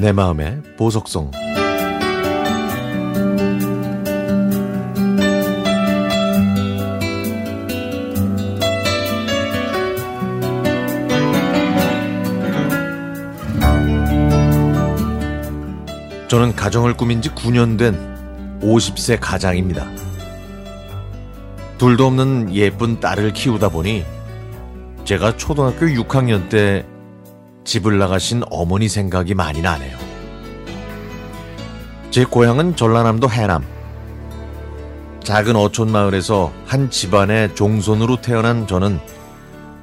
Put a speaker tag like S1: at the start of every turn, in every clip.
S1: 내 마음의 보석성 저는 가정을 꾸민 지 9년 된 50세 가장입니다. 둘도 없는 예쁜 딸을 키우다 보니 제가 초등학교 6학년 때 집을 나가신 어머니 생각이 많이 나네요. 제 고향은 전라남도 해남. 작은 어촌 마을에서 한 집안의 종손으로 태어난 저는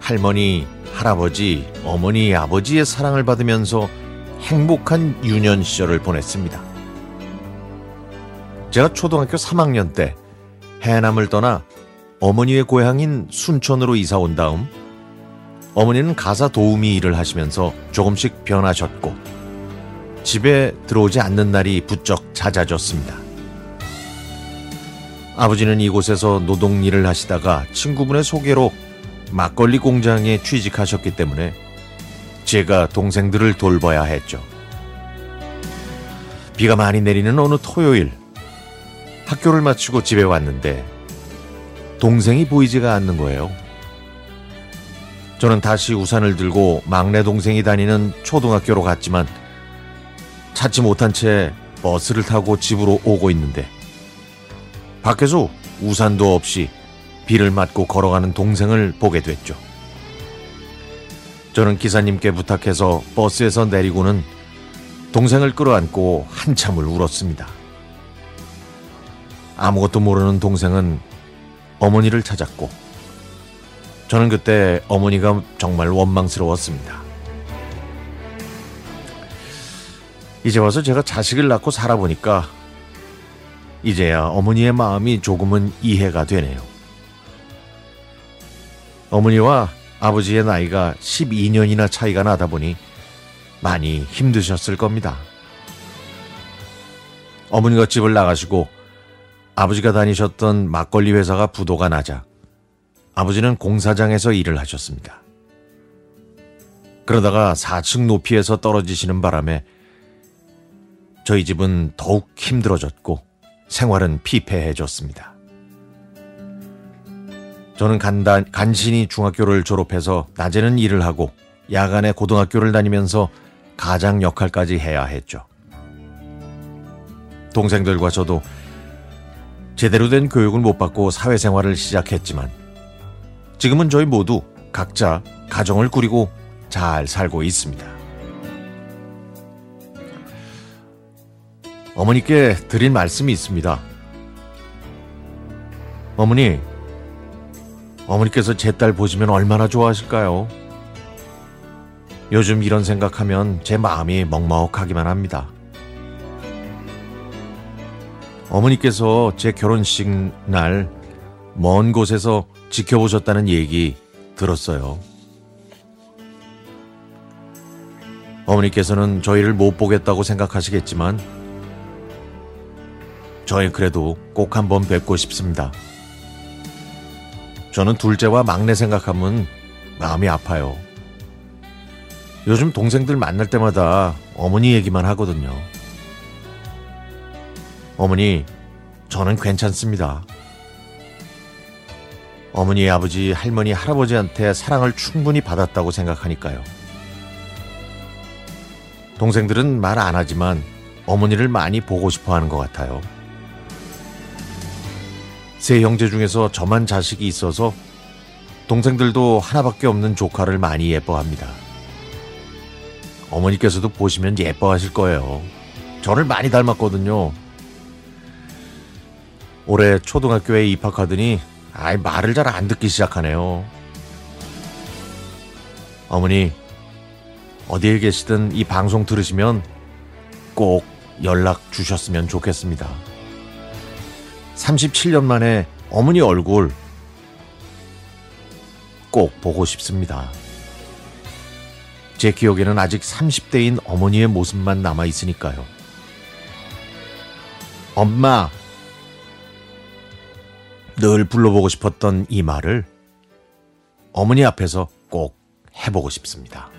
S1: 할머니, 할아버지, 어머니, 아버지의 사랑을 받으면서 행복한 유년 시절을 보냈습니다. 제가 초등학교 3학년 때 해남을 떠나 어머니의 고향인 순천으로 이사 온 다음 어머니는 가사 도우미 일을 하시면서 조금씩 변하셨고 집에 들어오지 않는 날이 부쩍 잦아졌습니다. 아버지는 이곳에서 노동 일을 하시다가 친구분의 소개로 막걸리 공장에 취직하셨기 때문에 제가 동생들을 돌봐야 했죠. 비가 많이 내리는 어느 토요일 학교를 마치고 집에 왔는데 동생이 보이지가 않는 거예요. 저는 다시 우산을 들고 막내 동생이 다니는 초등학교로 갔지만 찾지 못한 채 버스를 타고 집으로 오고 있는데 밖에서 우산도 없이 비를 맞고 걸어가는 동생을 보게 됐죠. 저는 기사님께 부탁해서 버스에서 내리고는 동생을 끌어안고 한참을 울었습니다. 아무것도 모르는 동생은 어머니를 찾았고 저는 그때 어머니가 정말 원망스러웠습니다. 이제 와서 제가 자식을 낳고 살아보니까 이제야 어머니의 마음이 조금은 이해가 되네요. 어머니와 아버지의 나이가 12년이나 차이가 나다 보니 많이 힘드셨을 겁니다. 어머니가 집을 나가시고 아버지가 다니셨던 막걸리 회사가 부도가 나자 아버지는 공사장에서 일을 하셨습니다. 그러다가 4층 높이에서 떨어지시는 바람에 저희 집은 더욱 힘들어졌고 생활은 피폐해졌습니다. 저는 간단, 간신히 중학교를 졸업해서 낮에는 일을 하고 야간에 고등학교를 다니면서 가장 역할까지 해야 했죠. 동생들과 저도 제대로 된 교육을 못 받고 사회생활을 시작했지만 지금은 저희 모두 각자 가정을 꾸리고 잘 살고 있습니다. 어머니께 드린 말씀이 있습니다. 어머니, 어머니께서 제 딸 보시면 얼마나 좋아하실까요? 요즘 이런 생각하면 제 마음이 먹먹하기만 합니다. 어머니께서 제 결혼식 날 먼 곳에서 지켜보셨다는 얘기 들었어요. 어머니께서는 저희를 못 보겠다고 생각하시겠지만 저희 그래도 꼭 한번 뵙고 싶습니다. 저는 둘째와 막내 생각하면 마음이 아파요. 요즘 동생들 만날 때마다 어머니 얘기만 하거든요. 어머니, 저는 괜찮습니다. 어머니, 아버지, 할머니, 할아버지한테 사랑을 충분히 받았다고 생각하니까요. 동생들은 말 안 하지만 어머니를 많이 보고 싶어 하는 것 같아요. 세 형제 중에서 저만 자식이 있어서 동생들도 하나밖에 없는 조카를 많이 예뻐합니다. 어머니께서도 보시면 예뻐하실 거예요. 저를 많이 닮았거든요. 올해 초등학교에 입학하더니 아이 말을 잘 안 듣기 시작하네요. 어머니 어디에 계시든 이 방송 들으시면 꼭 연락 주셨으면 좋겠습니다. 37년 만에 어머니 얼굴 꼭 보고 싶습니다. 제 기억에는 아직 30대인 어머니의 모습만 남아 있으니까요. 엄마! 늘 불러보고 싶었던 이 말을 어머니 앞에서 꼭 해보고 싶습니다.